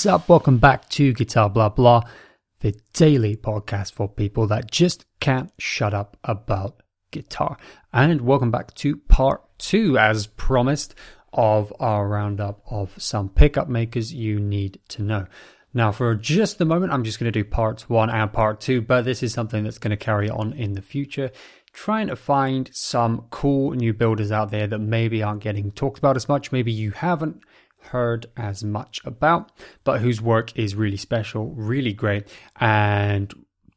What's up? Welcome back to Guitar Blah Blah, the daily podcast for people that just can't shut up about guitar. And welcome back to part two, as promised, of our roundup of some pickup makers you need to know. Now, for just the moment, I'm just going to do parts one and part two, but this is something that's going to carry on in the future. Trying to find some cool new builders out there that maybe aren't getting talked about as much. Maybe you haven't heard as much about, but whose work is really special, really great, and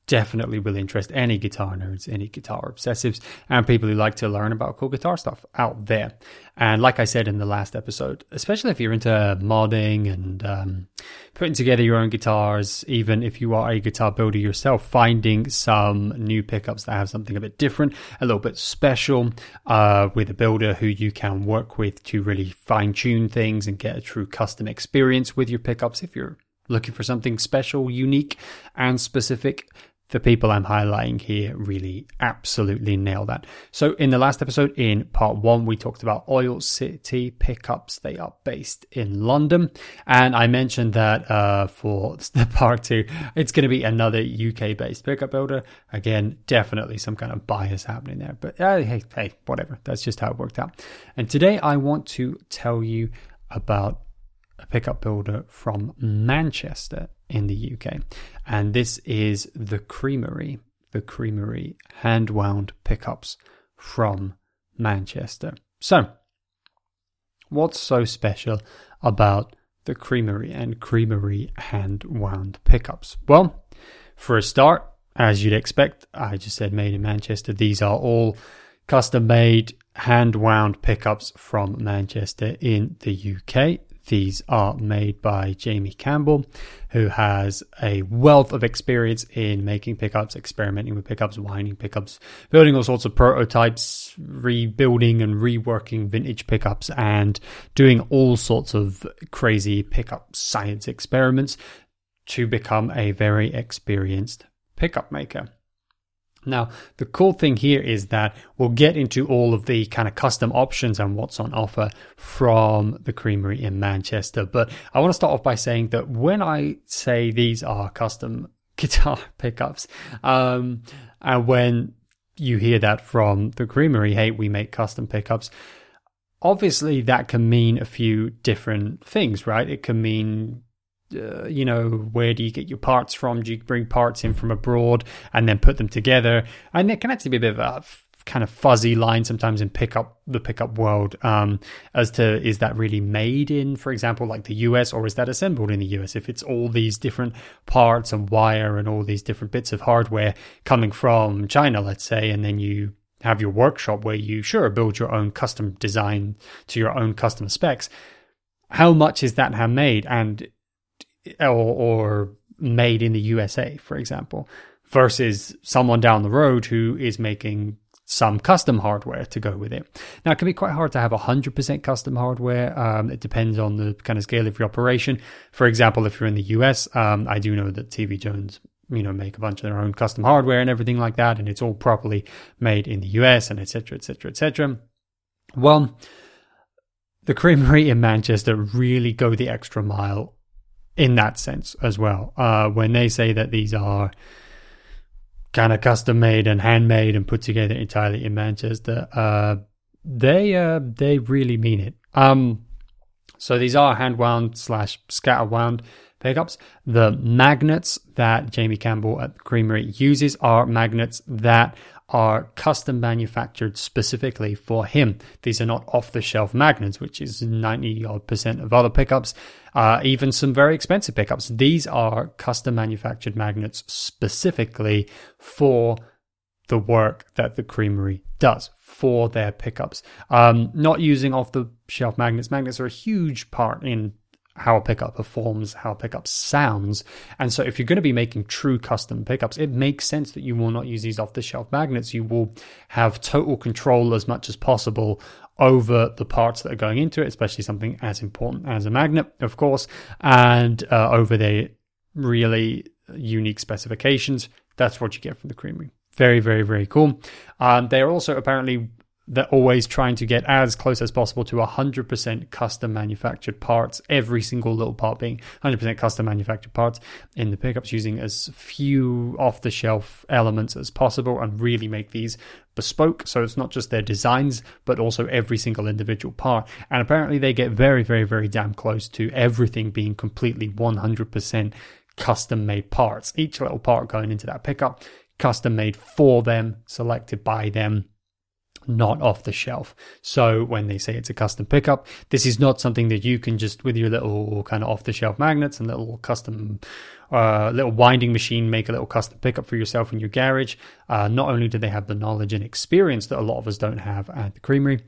definitely will interest any guitar nerds, any guitar obsessives, and people who like to learn about cool guitar stuff out there. And like I said in the last episode, especially if you're into modding and um, putting together your own guitars, even if you are a guitar builder yourself, finding some new pickups that have something a bit different, a little bit special, uh, with a builder who you can work with to really fine tune things and get a true custom experience with your pickups if you're looking for something special, unique, and specific the people I'm highlighting here really absolutely nail that. So, in the last episode, in part one, we talked about Oil City pickups. They are based in London. And I mentioned that uh, for the part two, it's going to be another UK based pickup builder. Again, definitely some kind of bias happening there. But uh, hey, hey, whatever. That's just how it worked out. And today, I want to tell you about a pickup builder from Manchester in the UK. And this is the Creamery, the Creamery hand wound pickups from Manchester. So, what's so special about the Creamery and Creamery hand wound pickups? Well, for a start, as you'd expect, I just said made in Manchester. These are all custom made hand wound pickups from Manchester in the UK. These are made by Jamie Campbell, who has a wealth of experience in making pickups, experimenting with pickups, winding pickups, building all sorts of prototypes, rebuilding and reworking vintage pickups, and doing all sorts of crazy pickup science experiments to become a very experienced pickup maker. Now, the cool thing here is that we'll get into all of the kind of custom options and what's on offer from the creamery in Manchester. But I want to start off by saying that when I say these are custom guitar pickups, um, and when you hear that from the creamery, hey, we make custom pickups. Obviously, that can mean a few different things, right? It can mean uh, you know, where do you get your parts from? Do you bring parts in from abroad and then put them together? And it can actually be a bit of a kind of fuzzy line sometimes in pickup the pickup world um, as to is that really made in, for example, like the US, or is that assembled in the US? If it's all these different parts and wire and all these different bits of hardware coming from China, let's say, and then you have your workshop where you sure build your own custom design to your own custom specs. How much is that handmade? And or, or made in the USA, for example, versus someone down the road who is making some custom hardware to go with it. Now, it can be quite hard to have 100% custom hardware. Um, it depends on the kind of scale of your operation. For example, if you're in the US, um, I do know that TV Jones, you know, make a bunch of their own custom hardware and everything like that, and it's all properly made in the US and etc. etc. etc. Well, the creamery in Manchester really go the extra mile in that sense as well. Uh, when they say that these are kind of custom made and handmade and put together entirely in Manchester, uh, they uh, they really mean it. Um, so these are hand wound slash scatter wound pickups. The magnets that Jamie Campbell at the Creamery uses are magnets that are custom manufactured specifically for him. These are not off the shelf magnets, which is 90 odd percent of other pickups, uh, even some very expensive pickups. These are custom manufactured magnets specifically for the work that the creamery does for their pickups. Um, not using off the shelf magnets. Magnets are a huge part in how a pickup performs, how a pickup sounds. And so if you're going to be making true custom pickups, it makes sense that you will not use these off the shelf magnets. You will have total control as much as possible over the parts that are going into it, especially something as important as a magnet, of course, and uh, over the really unique specifications. That's what you get from the Creamery. Very, very, very cool. Um, they are also apparently they're always trying to get as close as possible to 100% custom manufactured parts, every single little part being 100% custom manufactured parts in the pickups, using as few off the shelf elements as possible and really make these bespoke. So it's not just their designs, but also every single individual part. And apparently they get very, very, very damn close to everything being completely 100% custom made parts. Each little part going into that pickup, custom made for them, selected by them not off the shelf. So when they say it's a custom pickup, this is not something that you can just with your little kind of off the shelf magnets and little custom uh, little winding machine make a little custom pickup for yourself in your garage. Uh, not only do they have the knowledge and experience that a lot of us don't have at the creamery,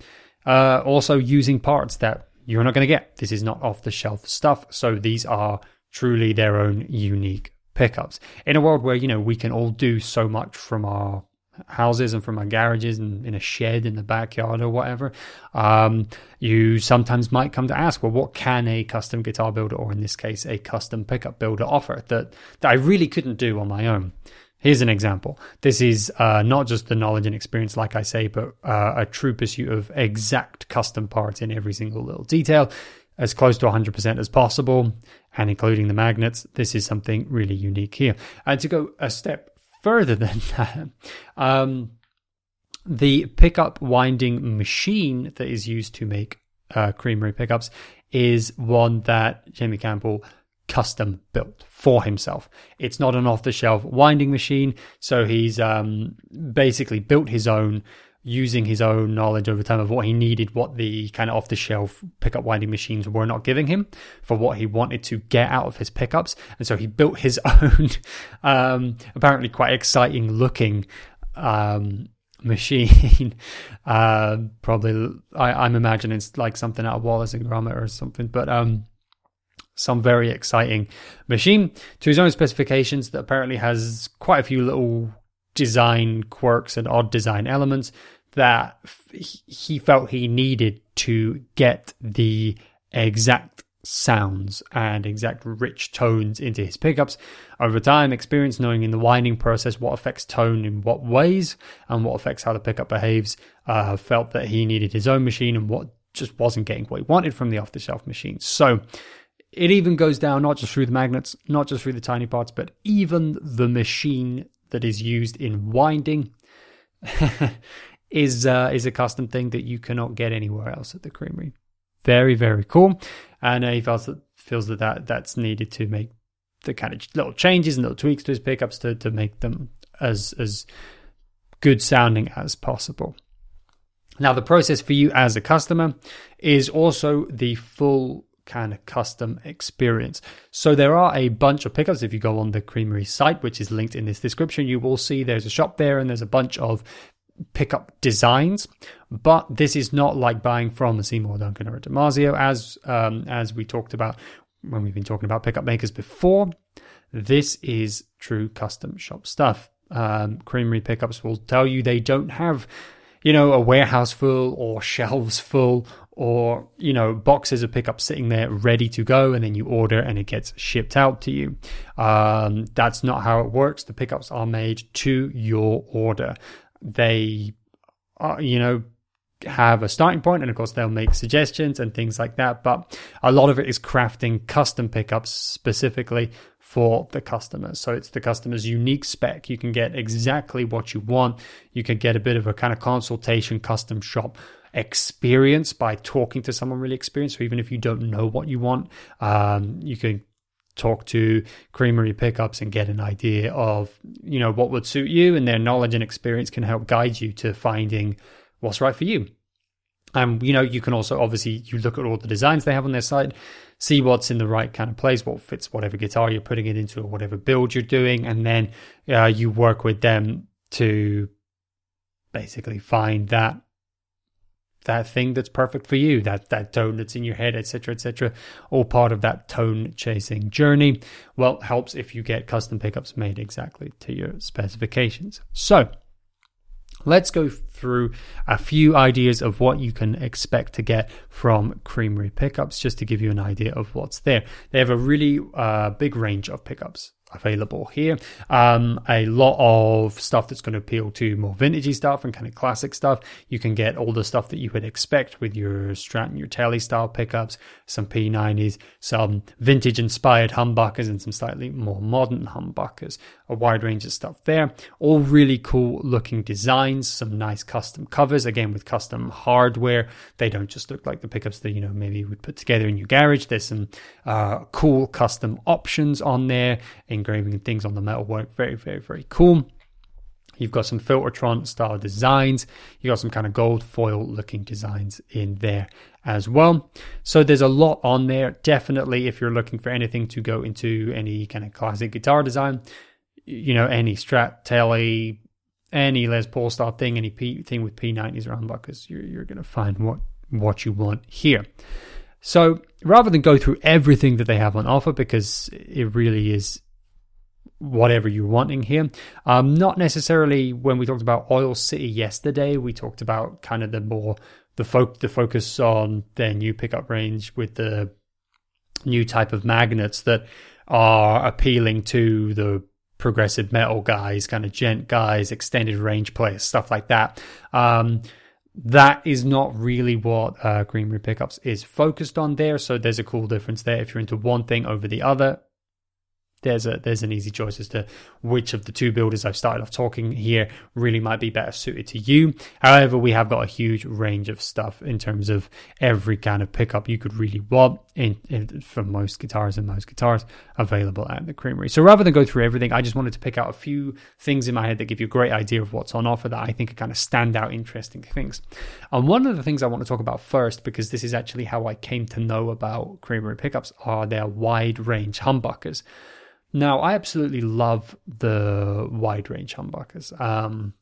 uh, also using parts that you're not going to get. This is not off the shelf stuff. So these are truly their own unique pickups in a world where you know we can all do so much from our houses and from our garages and in a shed in the backyard or whatever, um, you sometimes might come to ask, well, what can a custom guitar builder, or in this case, a custom pickup builder, offer that, that I really couldn't do on my own? Here's an example. This is uh, not just the knowledge and experience, like I say, but uh, a true pursuit of exact custom parts in every single little detail, as close to 100% as possible, and including the magnets. This is something really unique here. And to go a step further than that, um, the pickup winding machine that is used to make uh, creamery pickups is one that Jamie Campbell custom built for himself. It's not an off the shelf winding machine, so he's um, basically built his own using his own knowledge over time of what he needed, what the kind of off the shelf pickup winding machines were not giving him for what he wanted to get out of his pickups. And so he built his own, um, apparently quite exciting looking, um, machine. uh, probably, I, am imagining it's like something out of Wallace and Gromit or something, but, um, some very exciting machine to his own specifications that apparently has quite a few little design quirks and odd design elements that he felt he needed to get the exact sounds and exact rich tones into his pickups. Over time, experience knowing in the winding process what affects tone in what ways and what affects how the pickup behaves, uh, felt that he needed his own machine and what just wasn't getting what he wanted from the off the shelf machine. So it even goes down not just through the magnets, not just through the tiny parts, but even the machine that is used in winding is uh, is a custom thing that you cannot get anywhere else at the creamery. Very very cool, and uh, he feels that feels that, that that's needed to make the kind of little changes and little tweaks to his pickups to to make them as as good sounding as possible. Now, the process for you as a customer is also the full kind of custom experience. So there are a bunch of pickups. If you go on the Creamery site, which is linked in this description, you will see there's a shop there and there's a bunch of pickup designs. But this is not like buying from a Seymour Duncan or a DiMarzio, as um, as we talked about when we've been talking about pickup makers before. This is true custom shop stuff. Um, Creamery pickups will tell you they don't have you know, a warehouse full or shelves full or, you know, boxes of pickups sitting there ready to go and then you order and it gets shipped out to you. Um, that's not how it works. The pickups are made to your order. They are, you know, have a starting point and of course they'll make suggestions and things like that but a lot of it is crafting custom pickups specifically for the customer. So it's the customer's unique spec. You can get exactly what you want. You can get a bit of a kind of consultation custom shop experience by talking to someone really experienced. So even if you don't know what you want, um, you can talk to creamery pickups and get an idea of you know what would suit you and their knowledge and experience can help guide you to finding what's right for you. Um, you know, you can also obviously you look at all the designs they have on their site, see what's in the right kind of place, what fits whatever guitar you're putting it into or whatever build you're doing, and then uh, you work with them to basically find that that thing that's perfect for you, that that tone that's in your head, etc., etc. All part of that tone chasing journey. Well, helps if you get custom pickups made exactly to your specifications. So Let's go through a few ideas of what you can expect to get from Creamery pickups, just to give you an idea of what's there. They have a really uh, big range of pickups. Available here. Um, a lot of stuff that's going to appeal to more vintagey stuff and kind of classic stuff. You can get all the stuff that you would expect with your Strat your Tele style pickups, some P90s, some vintage inspired humbuckers, and some slightly more modern humbuckers. A wide range of stuff there. All really cool looking designs, some nice custom covers, again with custom hardware. They don't just look like the pickups that you know maybe you would put together in your garage. There's some uh, cool custom options on there, engraving things on the metalwork. Very, very, very cool. You've got some Filtertron style designs. You've got some kind of gold foil looking designs in there as well. So there's a lot on there. Definitely, if you're looking for anything to go into any kind of classic guitar design, you know, any Strat, Tele, any Les Paul style thing, any P, thing with P90s or humbuckers, you're, you're going to find what, what you want here. So rather than go through everything that they have on offer, because it really is whatever you're wanting here. Um, not necessarily when we talked about Oil City yesterday, we talked about kind of the more the folk the focus on their new pickup range with the new type of magnets that are appealing to the progressive metal guys, kind of djent guys, extended range players, stuff like that. Um, that is not really what uh, Creamery Pickups is focused on there. So there's a cool difference there. If you're into one thing over the other, there's a there's an easy choice as to which of the two builders I've started off talking here really might be better suited to you. However, we have got a huge range of stuff in terms of every kind of pickup you could really want in, in for most guitars and most guitars available at the creamery. So rather than go through everything, I just wanted to pick out a few things in my head that give you a great idea of what's on offer that I think are kind of stand out interesting things. And one of the things I want to talk about first, because this is actually how I came to know about creamery pickups, are their wide range humbuckers. Now, I absolutely love the wide range humbuckers. Um,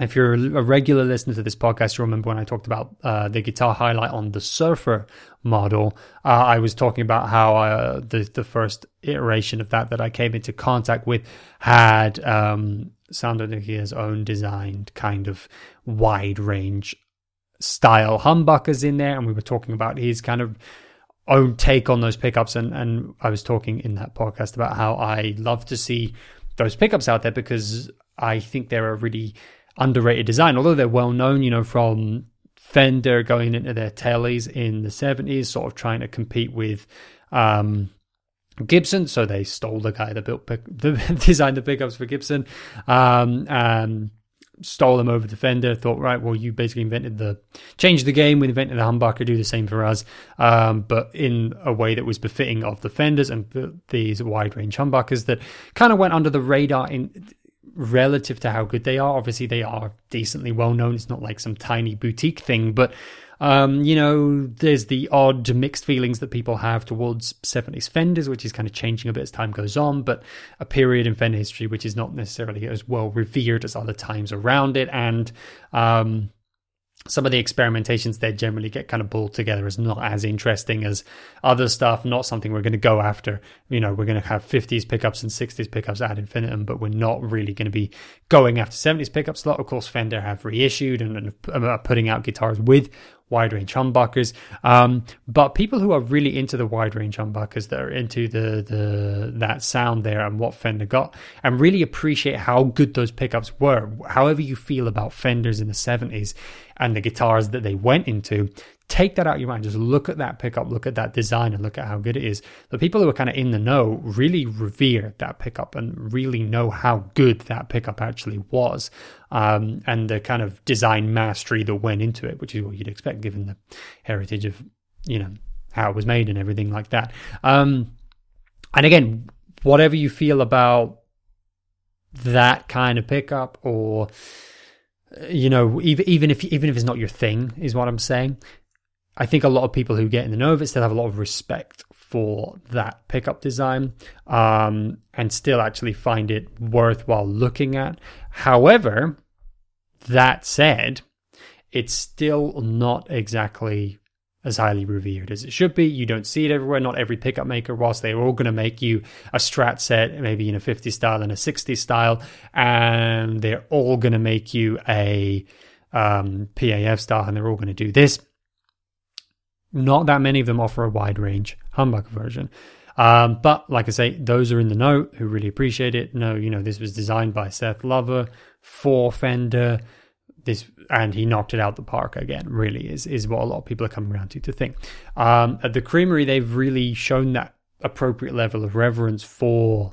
if you're a regular listener to this podcast, you'll remember when I talked about uh, the guitar highlight on the Surfer model. Uh, I was talking about how uh, the the first iteration of that that I came into contact with had um, Sound His own designed kind of wide range style humbuckers in there, and we were talking about his kind of own take on those pickups. And, and I was talking in that podcast about how I love to see those pickups out there because I think they're a really underrated design. Although they're well known, you know, from Fender going into their teles in the 70s, sort of trying to compete with um, Gibson. So they stole the guy that built, pick, the, designed the pickups for Gibson. Um, and stole them over the Fender. Thought, right, well, you basically invented the changed the game. We invented the humbucker. Do the same for us, um, but in a way that was befitting of the Fenders and these wide range humbuckers that kind of went under the radar in relative to how good they are. Obviously, they are decently well known. It's not like some tiny boutique thing, but um, you know, there's the odd mixed feelings that people have towards 70s Fenders, which is kind of changing a bit as time goes on, but a period in Fender history which is not necessarily as well revered as other times around it. And, um, some of the experimentations they generally get kind of pulled together as not as interesting as other stuff, not something we're going to go after. You know, we're going to have 50s pickups and 60s pickups ad infinitum, but we're not really going to be going after 70s pickups. A lot, of course, Fender have reissued and, and are putting out guitars with wide range humbuckers. Um, but people who are really into the wide range humbuckers that are into the the that sound there and what Fender got, and really appreciate how good those pickups were. However you feel about Fenders in the seventies and the guitars that they went into, take that out of your mind. Just look at that pickup, look at that design, and look at how good it is. The people who are kind of in the know really revere that pickup and really know how good that pickup actually was, um, and the kind of design mastery that went into it, which is what you'd expect given the heritage of you know how it was made and everything like that. Um, and again, whatever you feel about that kind of pickup or you know even even if even if it's not your thing is what i'm saying I think a lot of people who get in the know of it still have a lot of respect for that pickup design um, and still actually find it worthwhile looking at. However, that said, it's still not exactly as highly revered as it should be. You don't see it everywhere. Not every pickup maker, whilst they're all going to make you a strat set, maybe in a 50 style and a 60 style, and they're all going to make you a um, PAF style, and they're all going to do this not that many of them offer a wide range humbucker version. Um, but like I say, those are in the know who really appreciate it. No, you know, this was designed by Seth Lover for Fender. This and he knocked it out the park again. Really is is what a lot of people are coming around to to think. Um, at the Creamery, they've really shown that appropriate level of reverence for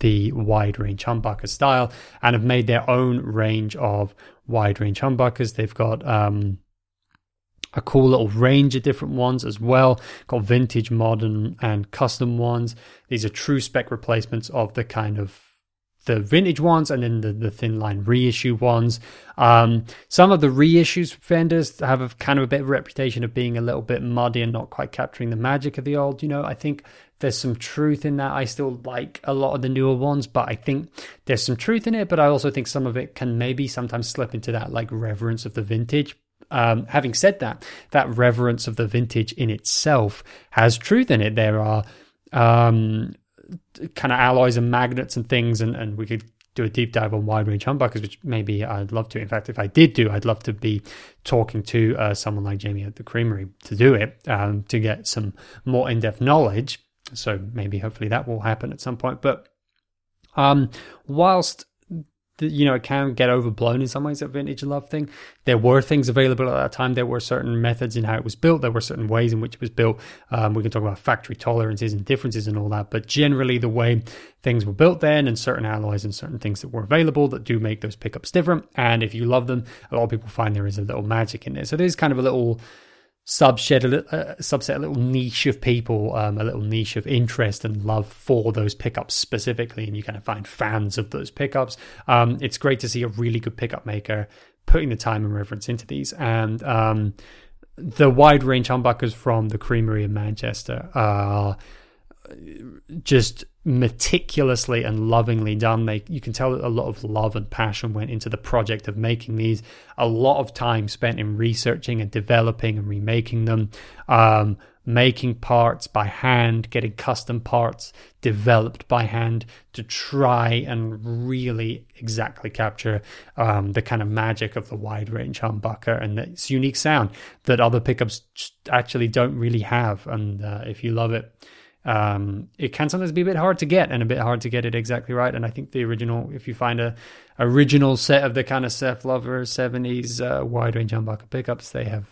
the wide range humbucker style and have made their own range of wide range humbuckers. They've got um, a cool little range of different ones as well. Got vintage, modern, and custom ones. These are true spec replacements of the kind of the vintage ones and then the, the thin line reissue ones. Um, some of the reissues vendors have a kind of a bit of a reputation of being a little bit muddy and not quite capturing the magic of the old. You know, I think there's some truth in that. I still like a lot of the newer ones, but I think there's some truth in it. But I also think some of it can maybe sometimes slip into that like reverence of the vintage. Um, having said that, that reverence of the vintage in itself has truth in it. There are um, kind of alloys and magnets and things, and, and we could do a deep dive on wide range humbuckers, which maybe I'd love to. In fact, if I did do, I'd love to be talking to uh, someone like Jamie at the Creamery to do it um, to get some more in depth knowledge. So maybe hopefully that will happen at some point. But um, whilst you know, it can get overblown in some ways, that vintage love thing. There were things available at that time. There were certain methods in how it was built. There were certain ways in which it was built. Um, we can talk about factory tolerances and differences and all that. But generally, the way things were built then and certain alloys and certain things that were available that do make those pickups different. And if you love them, a lot of people find there is a little magic in there. So there's kind of a little subset a, little, uh, subset a little niche of people, um, a little niche of interest and love for those pickups specifically, and you kind of find fans of those pickups. Um, it's great to see a really good pickup maker putting the time and reference into these, and um, the wide range humbuckers from the Creamery in Manchester are just meticulously and lovingly done. They you can tell that a lot of love and passion went into the project of making these. A lot of time spent in researching and developing and remaking them. Um, making parts by hand, getting custom parts developed by hand to try and really exactly capture um, the kind of magic of the wide range humbucker and its unique sound that other pickups actually don't really have. And uh, if you love it, um, it can sometimes be a bit hard to get and a bit hard to get it exactly right. And I think the original, if you find a original set of the kind of Seth Lover 70s uh, wide range humbucker pickups, they have,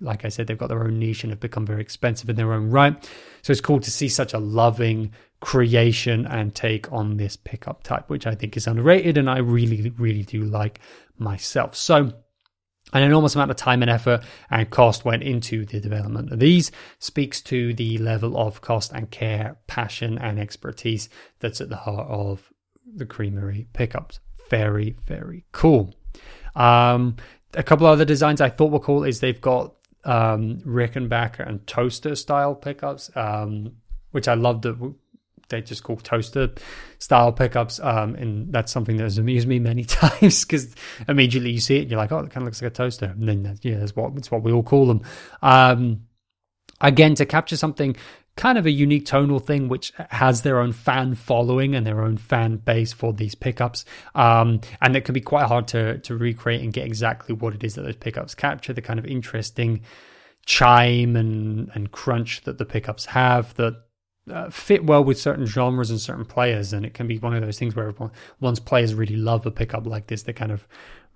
like I said, they've got their own niche and have become very expensive in their own right. So it's cool to see such a loving creation and take on this pickup type, which I think is underrated and I really, really do like myself. So an enormous amount of time and effort and cost went into the development of these speaks to the level of cost and care, passion and expertise that's at the heart of the Creamery pickups. Very, very cool. Um, a couple other designs I thought were cool is they've got um, Rickenbacker and toaster style pickups, um, which I love that they just call toaster style pickups. Um, and that's something that has amused me many times because immediately you see it you're like, oh, it kind of looks like a toaster. And then, that's, yeah, that's what, it's what we all call them. Um, again, to capture something kind of a unique tonal thing which has their own fan following and their own fan base for these pickups um, and it can be quite hard to to recreate and get exactly what it is that those pickups capture the kind of interesting chime and and crunch that the pickups have that uh, fit well with certain genres and certain players, and it can be one of those things where once players really love a pickup like this, the kind of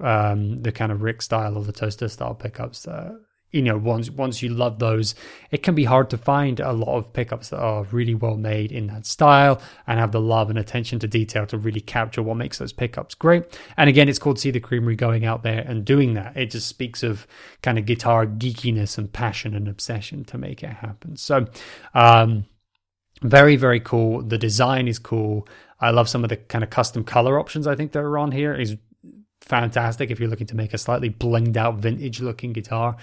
um, the kind of Rick style or the Toaster style pickups. Uh, you know, once once you love those, it can be hard to find a lot of pickups that are really well made in that style and have the love and attention to detail to really capture what makes those pickups great. And again, it's called See the Creamery going out there and doing that. It just speaks of kind of guitar geekiness and passion and obsession to make it happen. So, um, very, very cool. The design is cool. I love some of the kind of custom color options I think that are on here. Is fantastic if you're looking to make a slightly blinged out vintage looking guitar.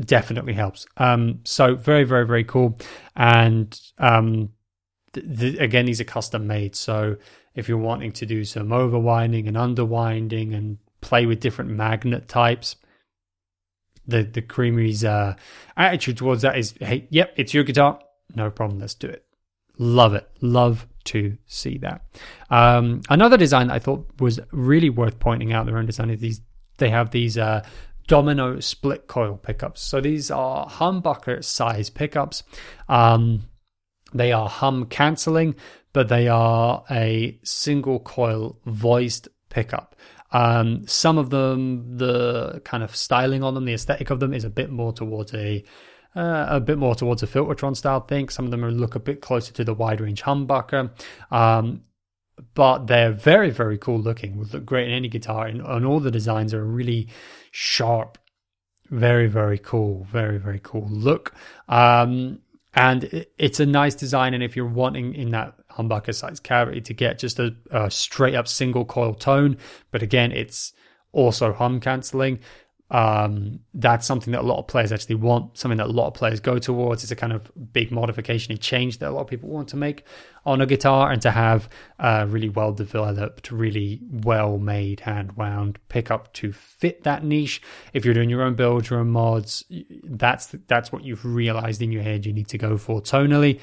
Definitely helps. Um so very very very cool. And um th- th- again these are custom made. So if you're wanting to do some overwinding and underwinding and play with different magnet types the the creamery's uh attitude towards that is hey yep it's your guitar. No problem. Let's do it Love it. Love to see that. Um, another design I thought was really worth pointing out their own design is these. They have these uh, domino split coil pickups. So these are humbucker size pickups. Um, They are hum cancelling, but they are a single coil voiced pickup. Um, some of them, the kind of styling on them, the aesthetic of them is a bit more towards a uh, a bit more towards a Filtertron style thing. Some of them look a bit closer to the wide range humbucker. Um, but they're very, very cool looking. Would look great in any guitar, and, and all the designs are really sharp. Very, very cool. Very, very cool look. Um, and it's a nice design. And if you're wanting in that humbucker size cavity to get just a, a straight up single coil tone, but again, it's also hum canceling. Um, that's something that a lot of players actually want, something that a lot of players go towards. It's a kind of big modification and change that a lot of people want to make on a guitar and to have a really well developed, really well made hand wound pickup to fit that niche. If you're doing your own builds, your own mods, that's that's what you've realized in your head you need to go for tonally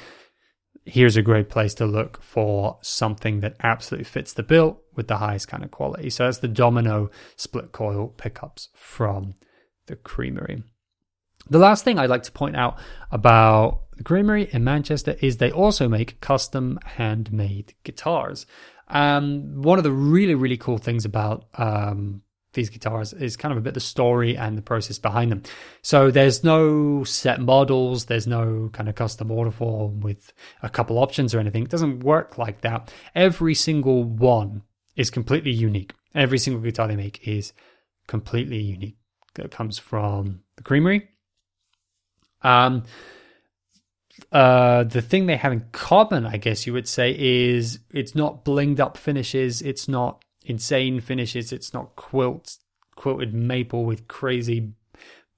here's a great place to look for something that absolutely fits the bill with the highest kind of quality. So that's the Domino split coil pickups from the Creamery. The last thing I'd like to point out about the Creamery in Manchester is they also make custom handmade guitars. Um, one of the really, really cool things about um, these guitars is kind of a bit the story and the process behind them. So there's no set models, there's no kind of custom order form with a couple options or anything. It doesn't work like that. Every single one is completely unique. Every single guitar they make is completely unique. That comes from the creamery. Um, uh, the thing they have in common, I guess you would say, is it's not blinged up finishes. It's not insane finishes. It's not quilt quilted maple with crazy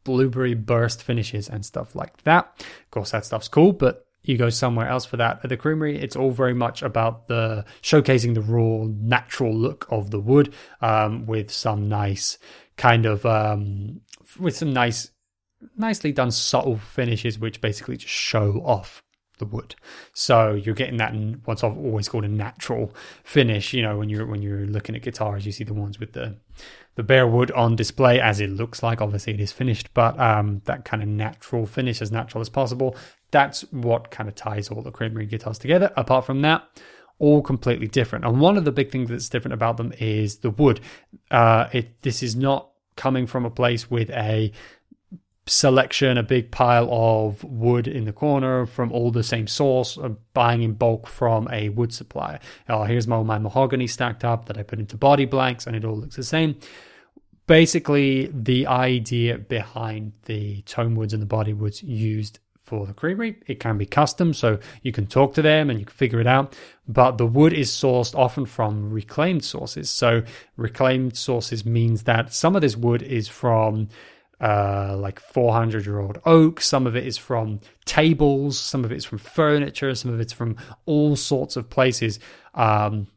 blueberry burst finishes and stuff like that. Of course, that stuff's cool, but you go somewhere else for that. At the creamery, it's all very much about the showcasing the raw, natural look of the wood, um, with some nice kind of um, with some nice, nicely done subtle finishes, which basically just show off the wood. So you're getting that in what's I've always called a natural finish. You know, when you're when you're looking at guitars, you see the ones with the the bare wood on display as it looks like. Obviously, it is finished, but um, that kind of natural finish, as natural as possible. That's what kind of ties all the creamery guitars together. Apart from that, all completely different. And one of the big things that's different about them is the wood. Uh, it this is not coming from a place with a selection, a big pile of wood in the corner from all the same source, uh, buying in bulk from a wood supplier. Oh, here's my, my mahogany stacked up that I put into body blanks and it all looks the same. Basically, the idea behind the tone woods and the body woods used for the creamery. It can be custom, so you can talk to them and you can figure it out. But the wood is sourced often from reclaimed sources. So reclaimed sources means that some of this wood is from uh, like 400 year old oak. Some of it is from tables, some of it's from furniture, some of it's from all sorts of places um,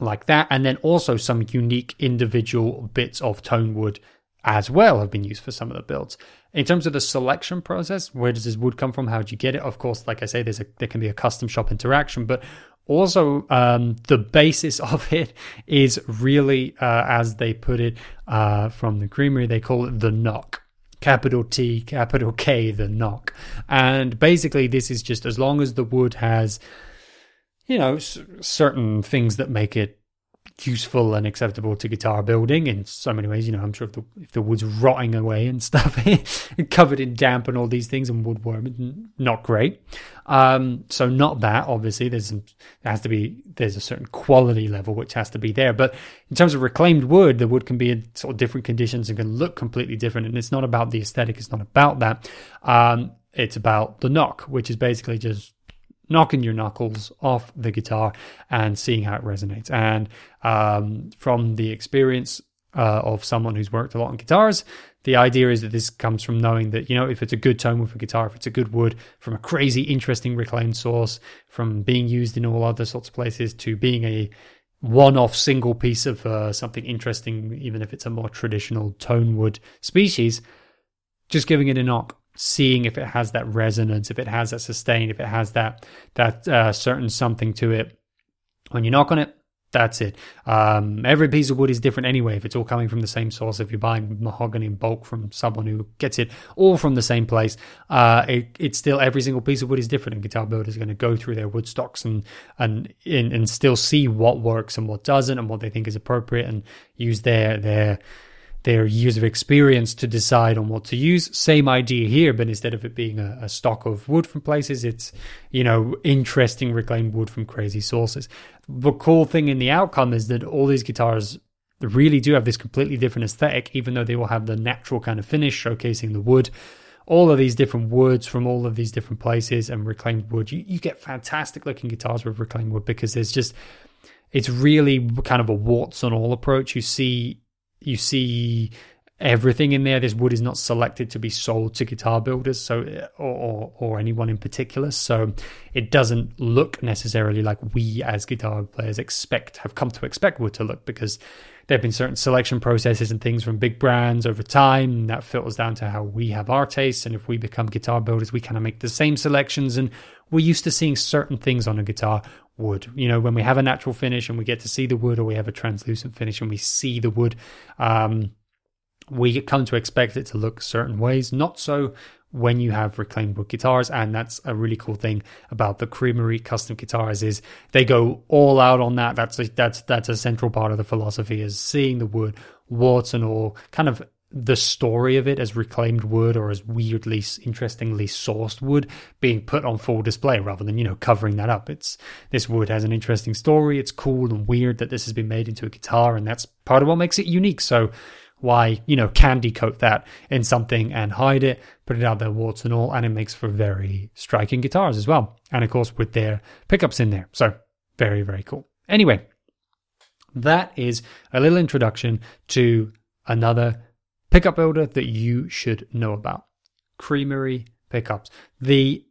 like that. And then also some unique individual bits of tone wood as well have been used for some of the builds. In terms of the selection process, where does this wood come from? How do you get it? Of course, like I say, there's a there can be a custom shop interaction, but also um, the basis of it is really uh, as they put it uh, from the creamery they call it the knock. Capital t capital k the knock. And basically this is just as long as the wood has you know s- certain things that make it useful and acceptable to guitar building in so many ways. You know, I'm sure if the, if the wood's rotting away and stuff, covered in damp and all these things and woodworm, not great. Um, so not that obviously. There's some, there has to be there's a certain quality level which has to be there. But in terms of reclaimed wood, the wood can be in sort of different conditions and can look completely different. And it's not about the aesthetic. It's not about that. Um, it's about the knock, which is basically just knocking your knuckles off the guitar and seeing how it resonates. And um, from the experience uh, of someone who's worked a lot on guitars, the idea is that this comes from knowing that, you know, if it's a good tone with a guitar, if it's a good wood from a crazy, interesting reclaimed source, from being used in all other sorts of places to being a one off single piece of uh, something interesting, even if it's a more traditional tone wood species, just giving it a knock seeing if it has that resonance, if it has that sustain, if it has that that uh, certain something to it. When you knock on it, That's it. Um, every piece of wood is different anyway. If it's all coming from the same source, if you're buying mahogany in bulk from someone who gets it all from the same place, uh, it, it's still every single piece of wood is different. And guitar builders are going to go through their wood stocks and, and and and still see what works and what doesn't, and what they think is appropriate, and use their their their years of experience to decide on what to use. Same idea here, but instead of it being a, a, stock of wood from places, it's, you know, interesting reclaimed wood from crazy sources. The cool thing in the outcome is that all these guitars really do have this completely different aesthetic, even though they will have the natural kind of finish showcasing the wood. All of these different woods from all of these different places and reclaimed wood, you, you get fantastic looking guitars with reclaimed wood because there's just, it's really kind of a warts on all approach. You see you see everything in there. This wood is not selected to be sold to guitar builders, so or, or, anyone in particular. So it doesn't look necessarily like we as guitar players expect have come to expect wood to look because there have been certain selection processes and things from big brands over time that filters down to how we have our tastes. And if we become guitar builders, we kind of make the same selections. And we're used to seeing certain things on a guitar wood. You know, when we have a natural finish and we get to see the wood, or we have a translucent finish and we see the wood, um, we come to expect it to look certain ways. Not so when you have reclaimed wood guitars, and that's a really cool thing about the Creamery custom guitars is they go all out on that. That's a, that's that's a central part of the philosophy is seeing the wood, warts and all, kind of the story of it as reclaimed wood or as weirdly interestingly sourced wood being put on full display rather than you know covering that up. It's this wood has an interesting story. It's cool and weird that this has been made into a guitar and that's part of what makes it unique. So why you know candy coat that in something and hide it put it out there warts and all and it makes for very striking guitars as well. And of course with their pickups in there. So very very cool. Anyway that is a little introduction to another pickup builder that you should know about Creamery Pickups. The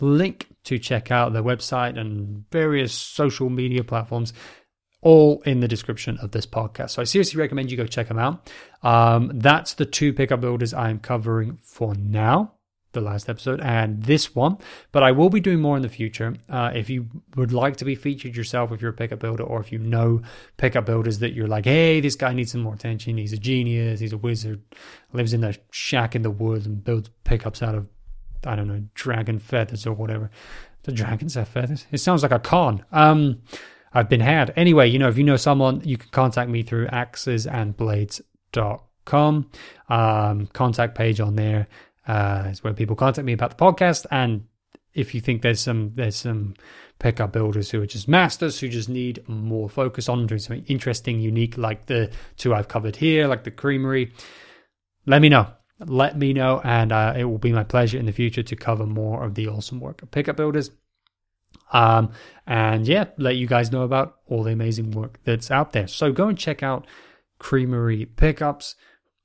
link to check out their website and various social media platforms all in the description of this podcast. So I seriously recommend you go check them out. Um, that's the two pickup builders I'm covering for now the last episode and this one, but I will be doing more in the future. Uh, if you would like to be featured yourself, if you're a pickup builder, or if you know pickup builders that you're like, hey, this guy needs some more attention. He's a genius. He's a wizard. Lives in a shack in the woods and builds pickups out of, I don't know, dragon feathers or whatever. The dragons have feathers. It sounds like a con. Um, I've been had. Anyway, you know, if you know someone, you can contact me through axesandblades.com. Um, contact page on there uh, is where people contact me about the podcast. And if you think there's some there's some pickup builders who are just masters who just need more focus on doing something interesting, unique, like the two I've covered here, like the creamery, let me know. Let me know, and uh, it will be my pleasure in the future to cover more of the awesome work of pickup builders. Um, and yeah, let you guys know about all the amazing work that's out there. So go and check out Creamery Pickups.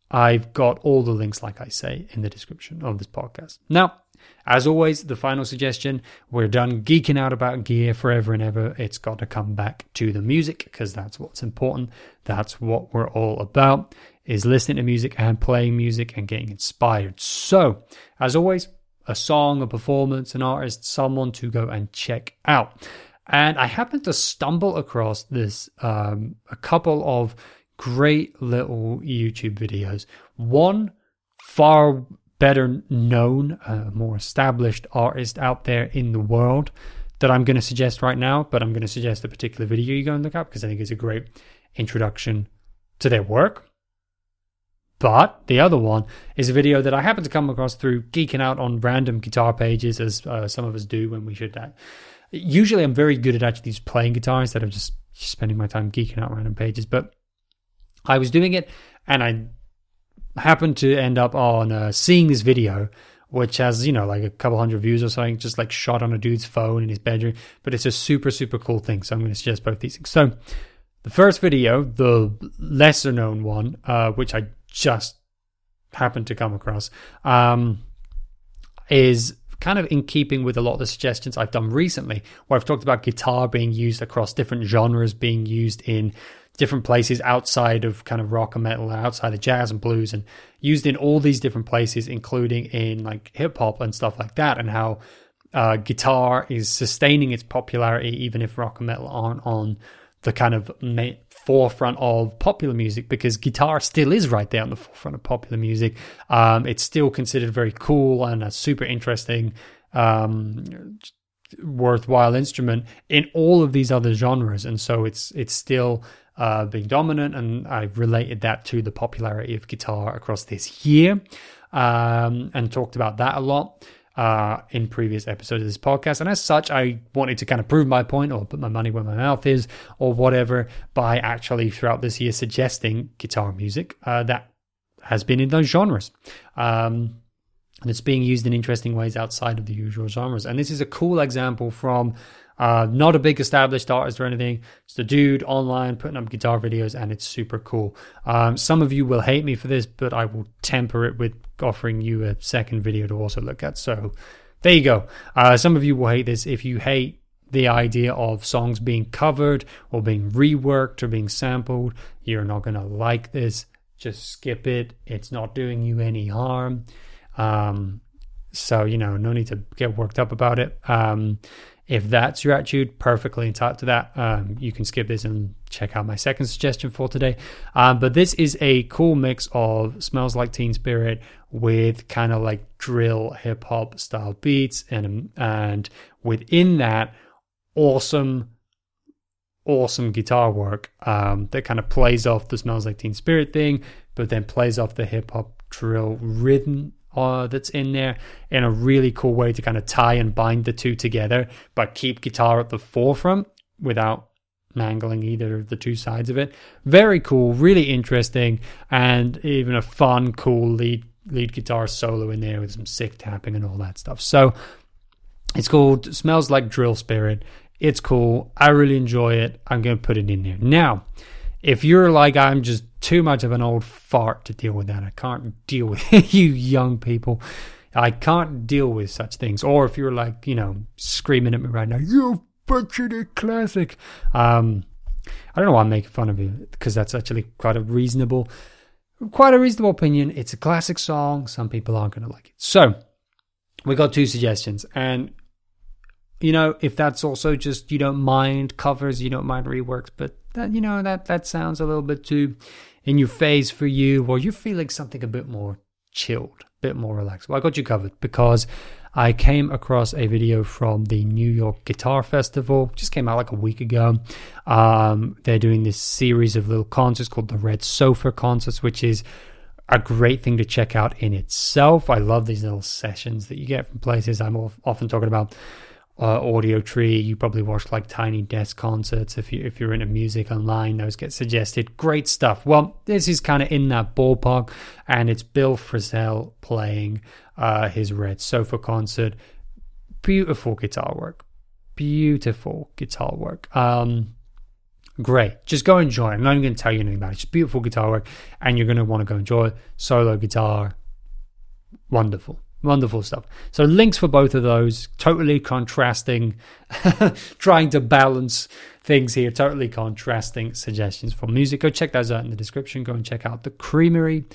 I've got all the links, like I say, in the description of this podcast. Now, as always, the final suggestion we're done geeking out about gear forever and ever. It's got to come back to the music because that's what's important. That's what we're all about is listening to music and playing music and getting inspired. So, as always, a song, a performance, an artist, someone to go and check out. And I happened to stumble across this um, a couple of great little YouTube videos. One far better known, uh, more established artist out there in the world that I'm going to suggest right now, but I'm going to suggest a particular video you go and look up because I think it's a great introduction to their work. But the other one is a video that I happened to come across through geeking out on random guitar pages, as uh, some of us do when we should. Uh, usually, I'm very good at actually just playing guitar instead of just spending my time geeking out random pages. But I was doing it, and I happened to end up on uh, seeing this video, which has you know like a couple hundred views or something, just like shot on a dude's phone in his bedroom. But it's a super super cool thing, so I'm going to suggest both these things. So the first video, the lesser known one, uh, which I just happened to come across, um, is kind of in keeping with a lot of the suggestions I've done recently, where I've talked about guitar being used across different genres, being used in different places outside of kind of rock and metal, and outside of jazz and blues, and used in all these different places, including in like hip hop and stuff like that, and how uh, guitar is sustaining its popularity, even if rock and metal aren't on the kind of ma- forefront of popular music, because guitar still is right there on the forefront of popular music. Um, it's still considered very cool and a super interesting, um, worthwhile instrument in all of these other genres, and so it's it's still uh, being dominant. And I've related that to the popularity of guitar across this year, um, and talked about that a lot uh, in previous episodes of this podcast. And as such, I wanted to kind of prove my point or put my money where my mouth is or whatever by actually throughout this year suggesting guitar music uh, that has been in those genres. Um, and it's being used in interesting ways outside of the usual genres. And this is a cool example from uh, not a big established artist or anything. It's a dude online putting up guitar videos, and it's super cool. Um, some of you will hate me for this, but I will temper it with offering you a second video to also look at. So there you go. Uh, some of you will hate this. If you hate the idea of songs being covered or being reworked or being sampled, you're not going to like this. Just skip it. It's not doing you any harm. Um, so, you know, no need to get worked up about it. Um, if that's your attitude, perfectly entitled to that. Um, you can skip this and check out my second suggestion for today. Um, but this is a cool mix of Smells Like Teen Spirit with kind of like drill hip hop style beats, and and within that, awesome, awesome guitar work um, that kind of plays off the Smells Like Teen Spirit thing, but then plays off the hip hop drill rhythm uh, that's in there in a really cool way to kind of tie and bind the two together, but keep guitar at the forefront without mangling either of the two sides of it. Very cool, really interesting, and even a fun, cool lead lead guitar solo in there with some sick tapping and all that stuff. So it's called Smells Like Drill Spirit. It's cool. I really enjoy it. I'm going to put it in there. Now, if you're like I'm just too much of an old fart to deal with that. I can't deal with you young people. I can't deal with such things. Or if you're like, you know, screaming at me right now, you butchered classic. Um, I don't know why I'm making fun of you because that's actually quite a reasonable, quite a reasonable opinion. It's a classic song. Some people aren't going to like it. So we got two suggestions, and you know, if that's also just you don't mind covers, you don't mind reworks, but that you know that that sounds a little bit too in your face for you, or you're feeling something a bit more chilled, a bit more relaxed. Well, I got you covered because I came across a video from the New York Guitar Festival, just came out like a week ago. Um, they're doing this series of little concerts called the Red Sofa Concerts, which is a great thing to check out in itself. I love these little sessions that you get from places. I'm often talking about uh, Audiotree. You probably watched like Tiny Desk concerts if you if you're into music online. Those get suggested. Great stuff. Well, this is kind of in that ballpark, and it's Bill Frisell playing uh, his Red Sofa concert. Beautiful guitar work. Beautiful guitar work. Um, great. Just go enjoy. I'm not even going to tell you anything about it. It's beautiful guitar work, and you're going to want to go enjoy it. Solo guitar, wonderful. Wonderful stuff. So links for both of those, totally contrasting, trying to balance things here, totally contrasting suggestions for music. Go check those out in the description. Go and check out the Creamery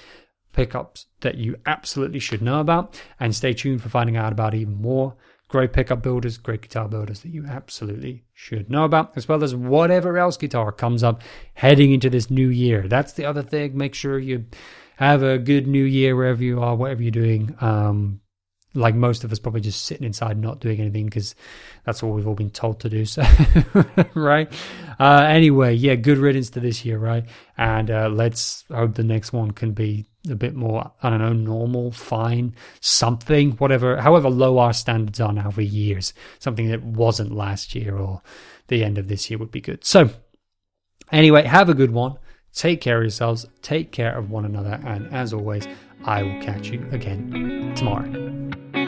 pickups that you absolutely should know about. And stay tuned for finding out about even more great pickup builders, great guitar builders that you absolutely should know about, as well as whatever else guitar comes up heading into this new year. That's the other thing. Make sure you have a good new year wherever you are, whatever you're doing. Um, like most of us, probably just sitting inside, not doing anything because that's what we've all been told to do. So, right? Uh, anyway, yeah, good riddance to this year, right? And uh, let's hope the next one can be a bit more, I don't know, normal, fine, something, whatever, however low our standards are now for years. Something that wasn't last year or the end of this year would be good. So, anyway, have a good one. Take care of yourselves, take care of one another, and as always, I will catch you again tomorrow.